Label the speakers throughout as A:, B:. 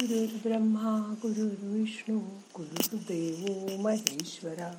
A: गुरुर्ब्रह्मा गुरुर्विष्णू गुरुर्देव महेश्वरा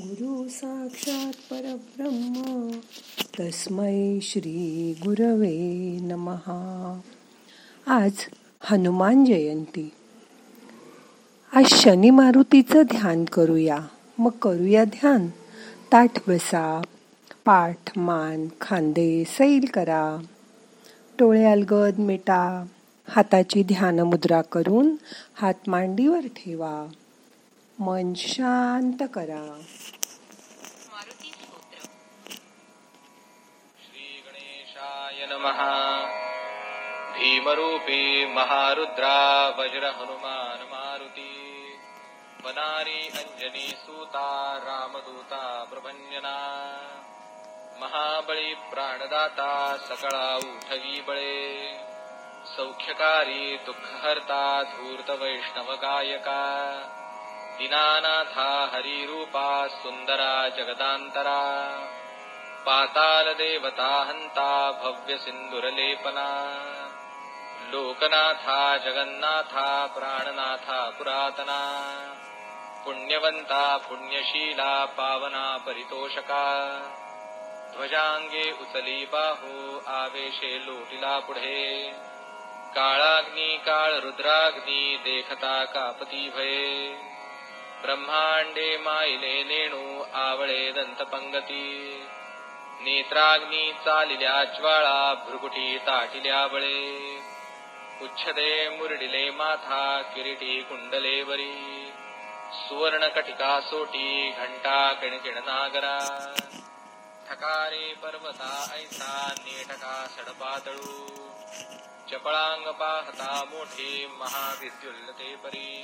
A: गुरु साक्षात परब्रह्म तस्मै श्री गुरवे नमहा आज हनुमान जयंती. आज शनी मारुतीचं ध्यान करूया. मग करूया ध्यान. ताठ बसा पाठ मान खांदे सैल करा. डोळे अलगद मिटा. हाताची ध्यान मुद्रा करून हात मांडीवर ठेवा. मन शांत करा.
B: श्री गणेशाय नमः. भीमरूपी महारुद्रा वज्र हनुमान मारुती. वनारी अंजनी सूता रामदूता प्रभंजना महाबळी प्राणदाता सकळा उठवी बळे. सौख्यकारी दुःखहर्ता धूर्त वैष्णव गायका। दीनानाथा हरिरूपा सुंदरा जगदांतरा पाताल देवता हंता भव्य सिंदुरलेपना लोकनाथा जगन्नाथा प्राणनाथा पुरातना। पुण्यवंता पुण्यशीला पावना परितोषका। ध्वजांगे उचली बाहू आवेशे लोटिला पुढे। काळाग्नी काळ रुद्राग्नी देखता कापती भये. ब्रह्मांडे माईले नेणू आवळे दंतपंगती. नेत्राग्नी चालिल्या ज्वाळा भृगुटी ताटिल्या बळे. उच्छदे मुरडिले माथा किरीटी कुंडले वरी. सुवर्ण कटिका सोटी घंटा किणकिण नागरा. ठकारे पर्वता ऐसा नेटका सडपातळू. चपळांग पाहता मोठे महाविद्युल्लते परी.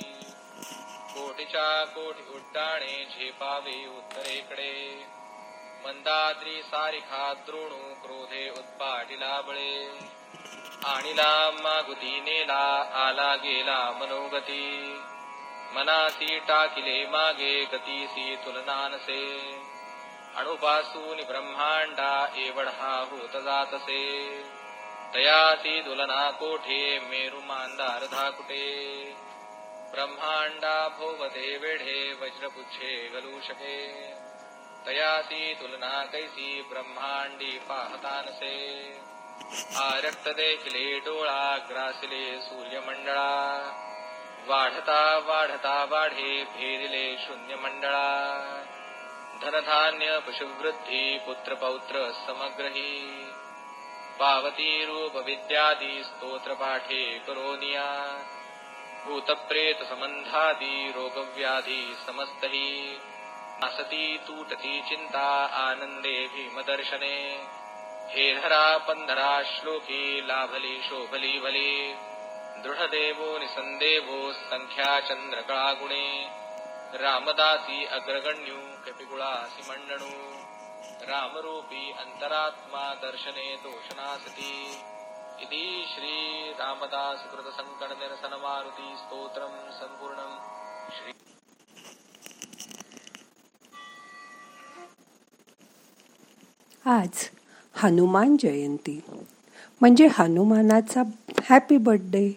B: कोटीच्या कोटी उड्डाणे झेपावे उत्तरेकडे. मंदाद्री सारिखा द्रोणू क्रोधे उत्पाटिला बळे. आणिला मागुदी नेला आला गेला मनोगती. मनासी टाकिले मागे गतीसी तुलनानसे. अणुपासून ब्रह्मांडा एवढा होत जातसे. तयासी दुलना कोठे? मेरु मांदार धाकुटे ब्रह्मांडा भोवते वेढे वज्रपुच्छे गलू शके। तयासी तुलना कैसी? ब्रह्मांडी पाहतानसे आरक्त देखिले डोळा ग्रासिले सूर्यमंडळा। वाढता वाढता वाढे भेदिले शून्य मंडळा धनधान्य पशुवृद्धी पुत्र पौत्र समग्रही। पावती रूप विद्यादी स्तोत्र पाठे करोनिया। भूतप्रेत संबंधादी रोगव्याधी समस्तही असती तूटती चिंता आनंदे भीमदर्शने हे धरा पंधरा श्लोकी लाभली शोभली भली दृढदेवो निसंदेवो संख्या चंद्रकळा गुणे रामदासी अग्रगण्यू कपिकुळासी मंडणू रामरूपी अंतरात्मा दर्शने दोषनासती इति श्री रामदास कृत संकट निरसन मारुती स्तोत्रम संपूर्णम श्री
A: आज हनुमान जयंती। म्हणजे हनुमानाचा हॅपी बर्थडे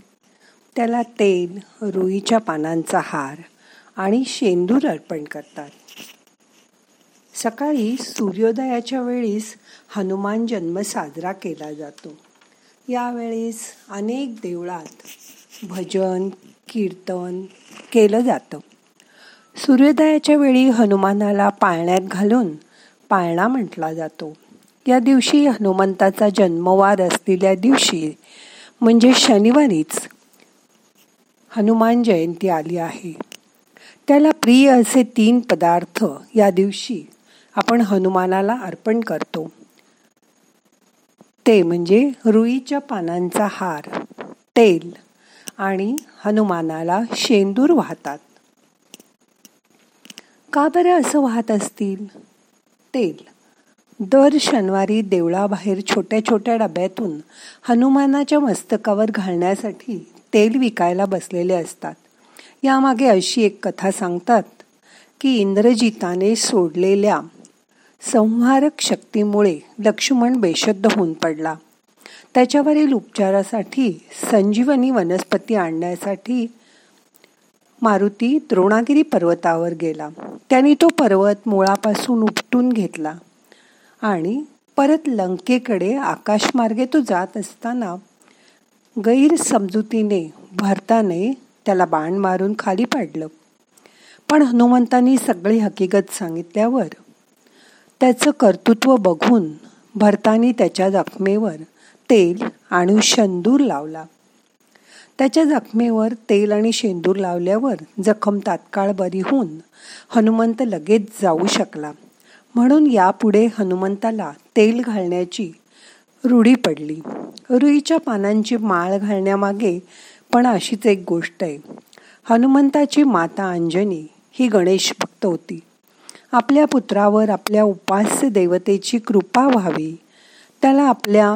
A: त्याला तेल रुईच्या पानांचा हार आणि शेंदूर अर्पण करतात. सकाळी सूर्योदयाच्या वेळीस हनुमान जन्म साजरा केला जातो. यावेळेस अनेक देवळात भजन कीर्तन केलं जातं. सूर्योदयाच्या वेळी हनुमानाला पाळण्यात घालून पाळणा म्हटला जातो. या दिवशी हनुमंताचा जन्मवार असलेल्या दिवशी म्हणजे शनिवारीच हनुमान जयंती आली आहे. त्याला प्रिय असे तीन पदार्थ या दिवशी आपण हनुमानाला अर्पण करतो. ते म्हणजे रुईच्या पानांचा हार तेल आणि हनुमानाला शेंदूर वाहतात. का बरं असं वाहत असतील? तेल. दर शनिवारी देवळाबाहेर छोट्या छोट्या डब्यातून हनुमानाच्या मस्तकावर घालण्यासाठी तेल विकायला बसलेले असतात. यामागे अशी एक कथा सांगतात की इंद्रजिताने सोडलेल्या संहारक शक्तीमुळे लक्ष्मण बेशुद्ध होऊन पडला. त्याच्यावरील उपचारासाठी संजीवनी वनस्पती आणण्यासाठी मारुती द्रोणागिरी पर्वतावर गेला. त्यांनी तो पर्वत मुळापासून उपटून घेतला आणि परत लंकेकडे आकाशमार्गे तो जात असताना गैरसमजुतीने भरताने त्याला बाण मारून खाली पाडलं. पण हनुमंतांनी सगळी हकीकत सांगितल्यावर त्याचं कर्तृत्व बघून भरतानी त्याच्या जखमेवर तेल आणि शेंदूर लावला. त्याच्या जखमेवर तेल आणि शेंदूर लावल्यावर जखम तात्काळ बरी होऊन हनुमंत लगेच जाऊ शकला. म्हणून यापुढे हनुमंताला तेल घालण्याची रूढी पडली. रुईच्या पानांची माळ घालण्यामागे पण अशीच एक गोष्ट आहे. हनुमंताची माता अंजनी ही गणेश भक्त होती. आपल्या पुत्रावर आपल्या उपास्य देवतेची कृपा व्हावी. त्याला आपल्या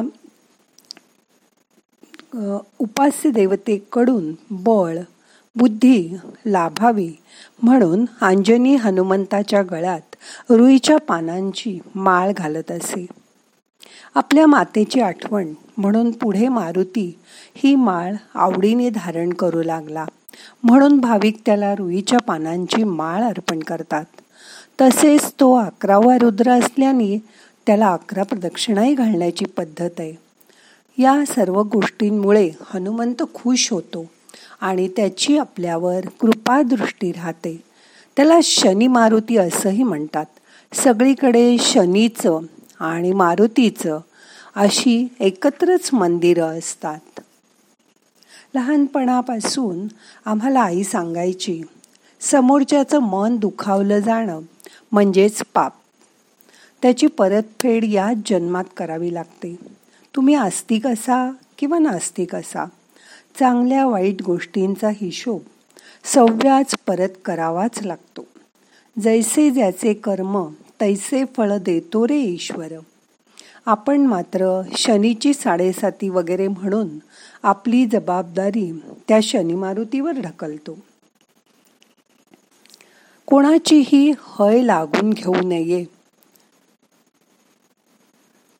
A: उपास्य देवतेकडून बळ बुद्धी लाभावी. म्हणून अंजनी हनुमंताच्या गळ्यात रुईच्या पानांची माळ घालत असे. आपल्या मातेची आठवण म्हणून पुढे मारुती ही माळ आवडीने धारण करू लागला. म्हणून भाविक त्याला रुईच्या पानांची माळ अर्पण करतात. तसेच तो अकरावा रुद्र असल्याने त्याला अकरा प्रदक्षिणाही घालण्याची पद्धत आहे. या सर्व गोष्टींमुळे हनुमंत खुश होतो आणि त्याची आपल्यावर कृपादृष्टी राहते. त्याला शनी मारुती असंही म्हणतात. सगळीकडे शनीचं आणि मारुतीचं अशी एकत्रच मंदिरं असतात. लहानपणापासून आम्हाला आई सांगायची समोरच्याचं मन दुखावलं जाणं म्हणजेच पाप. त्याची परतफेड याच जन्मात करावी लागते. तुम्ही आस्तिक असा किंवा नास्तिक असा. चांगल्या वाईट गोष्टींचा हिशोब सव्याच परत करावाच लागतो. जैसे ज्याचे कर्म तैसे फळ देतो रे ईश्वर. आपण मात्र शनीची साडेसाती वगैरे म्हणून आपली जबाबदारी त्या शनी मारुतीवर ढकलतो. कोणाचीही हय लागून घेऊ नये.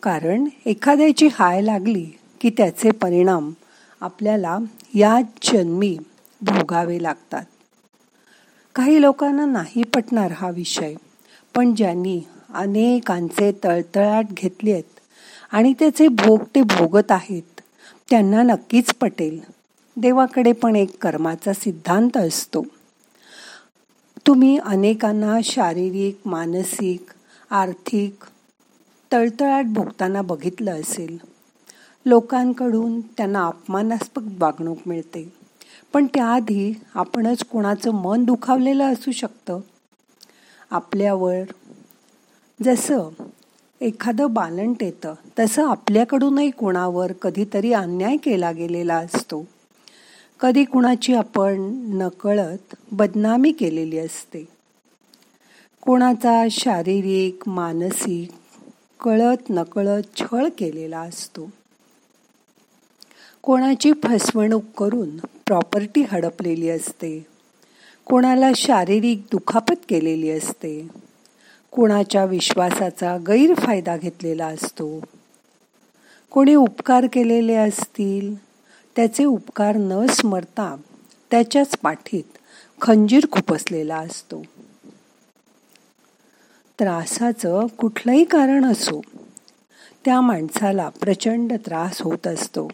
A: कारण एखाद्याची हाय लागली की त्याचे परिणाम आपल्याला या जन्मी भोगावे लागतात. काही लोकांना नाही पटणार हा विषय पण ज्यांनी अनेकांचे तळतळाट घेतले आहेत आणि त्याचे भोग ते भोगत आहेत त्यांना नक्कीच पटेल. देवाकडे पण एक कर्माचा सिद्धांत असतो. तुम्ही अनेकांना शारीरिक मानसिक आर्थिक तळतळाट भोगताना बघितलं असेल. लोकांकडून त्यांना अपमानास्पद वागणूक मिळते. पण त्याआधी आपणच कोणाचं मन दुखावलेलं असू शकतं. आपल्यावर जसं एखादं बालंट येतं तसं आपल्याकडूनही कोणावर कधीतरी अन्याय केला गेलेला असतो. कधी कुणाची आपण नकळत बदनामी केलेली असते. कोणाचा शारीरिक मानसिक कळत नकळत छळ केलेला असतो. कोणाची फसवणूक करून प्रॉपर्टी हडपलेली असते. कोणाला शारीरिक दुखापत केलेली असते. कोणाच्या विश्वासाचा गैरफायदा घेतलेला असतो. कोणी उपकार केलेले असतील त्याचे उपकार न स्मरता त्याच्याच पाठीत खंजीर खुपसलेला असतो. त्रासाचं कुठलंही कारण असो त्या माणसाला प्रचंड त्रास होत असतो.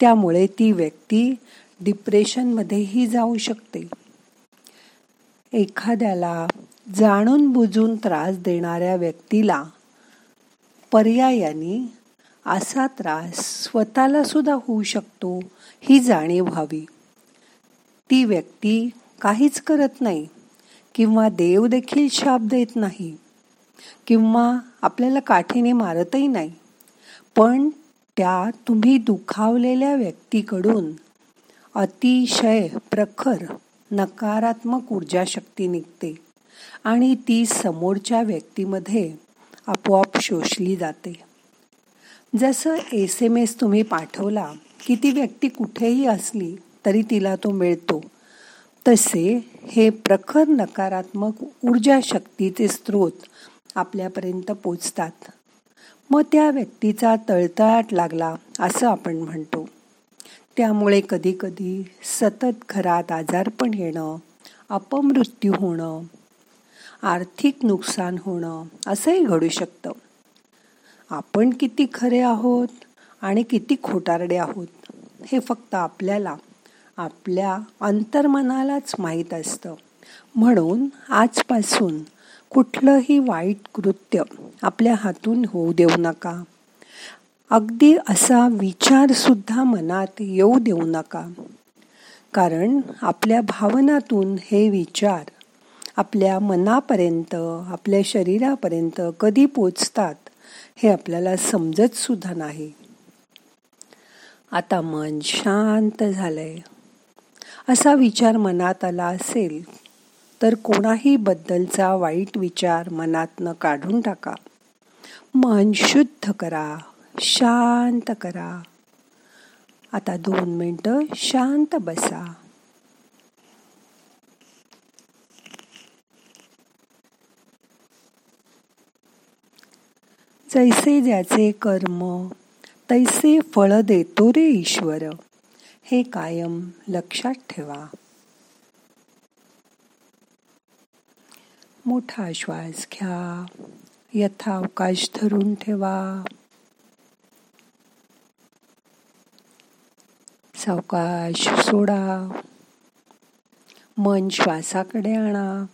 A: त्यामुळे ती व्यक्ती डिप्रेशनमध्येही जाऊ शकते. एखाद्याला जाणून बुजून त्रास देणाऱ्या व्यक्तीला पर्यायाने असा त्रास स्वतःला सुद्धा होऊ शकतो ही जाणीव व्हावी. ती व्यक्ती काहीच करत नाही किंवा देव देखील शाप देत नाही किंवा आपल्याला काठीने मारतही नाही. पण त्या तुम्ही दुखावलेल्या व्यक्तीकडून अतिशय प्रखर नकारात्मक ऊर्जा शक्ती निघते आणि ती समोरच्या व्यक्तीमध्ये आपोआप शोषली जाते. जसं एस एम एस तुम्ही पाठवला की ती व्यक्ती कुठेही असली तरी तिला तो मिळतो. तसे हे प्रखर नकारात्मक ऊर्जा शक्तीचे स्रोत आपल्यापर्यंत पोचतात. मग त्या व्यक्तीचा तळतळाट लागला असं आपण म्हणतो. त्यामुळे कधीकधी सतत घरात आजारपण येणं अपमृत्यू होणं आर्थिक नुकसान होणं असंही घडू शकतं. आपण किती खरे आहोत आणि किती खोटारडे आहोत हे फक्त आपल्याला आपल्या अंतर्मनालाच माहीत असतं. म्हणून आजपासून कुठलंही वाईट कृत्य आपल्या हातून होऊ देऊ नका. अगदी असा विचारसुद्धा मनात येऊ देऊ नका. कारण आपल्या भावनातून हे विचार आपल्या मनापर्यंत आपल्या शरीरापर्यंत कधी पोचतात? हे आपल्याला समजत सुद्धा नाही. आता मन शांत झालंय. असा विचार मनात आला असेल तर कोणाही बद्दलचा वाईट विचार मनातनं काढून टाका. मन शुद्ध करा शांत करा. आता दोन मिनटं शांत बसा. जैसे ज्याचे कर्म तैसे फळ देतो रे ईश्वर. हे कायम लक्षात ठेवा. मोठा श्वास घ्या. यथावकाश धरून ठेवा. सावकाश सोडा. मन श्वासाकडे आणा.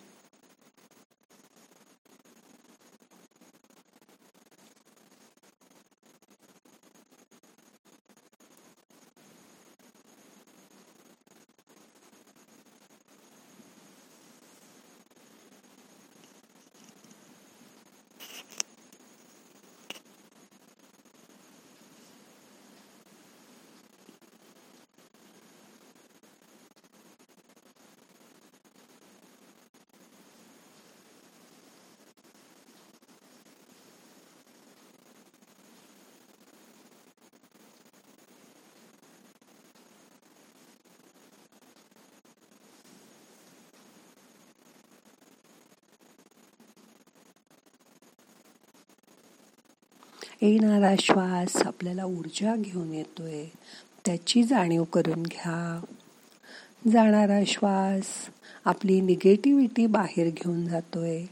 A: येणारा श्वास आपल्याला ऊर्जा घेऊन येतोय. त्याची जाणीव करून घ्या. जाणारा श्वास आपली निगेटिव्हिटी बाहेर घेऊन जातोय.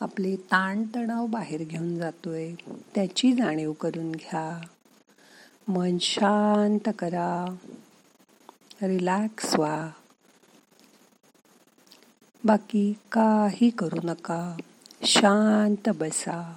A: आपले ताणतणाव बाहेर घेऊन जातोय. त्याची जाणीव करून घ्या. मन शांत करा. रिलॅक्स व्हा. बाकी काही करू नका. शांत बसा.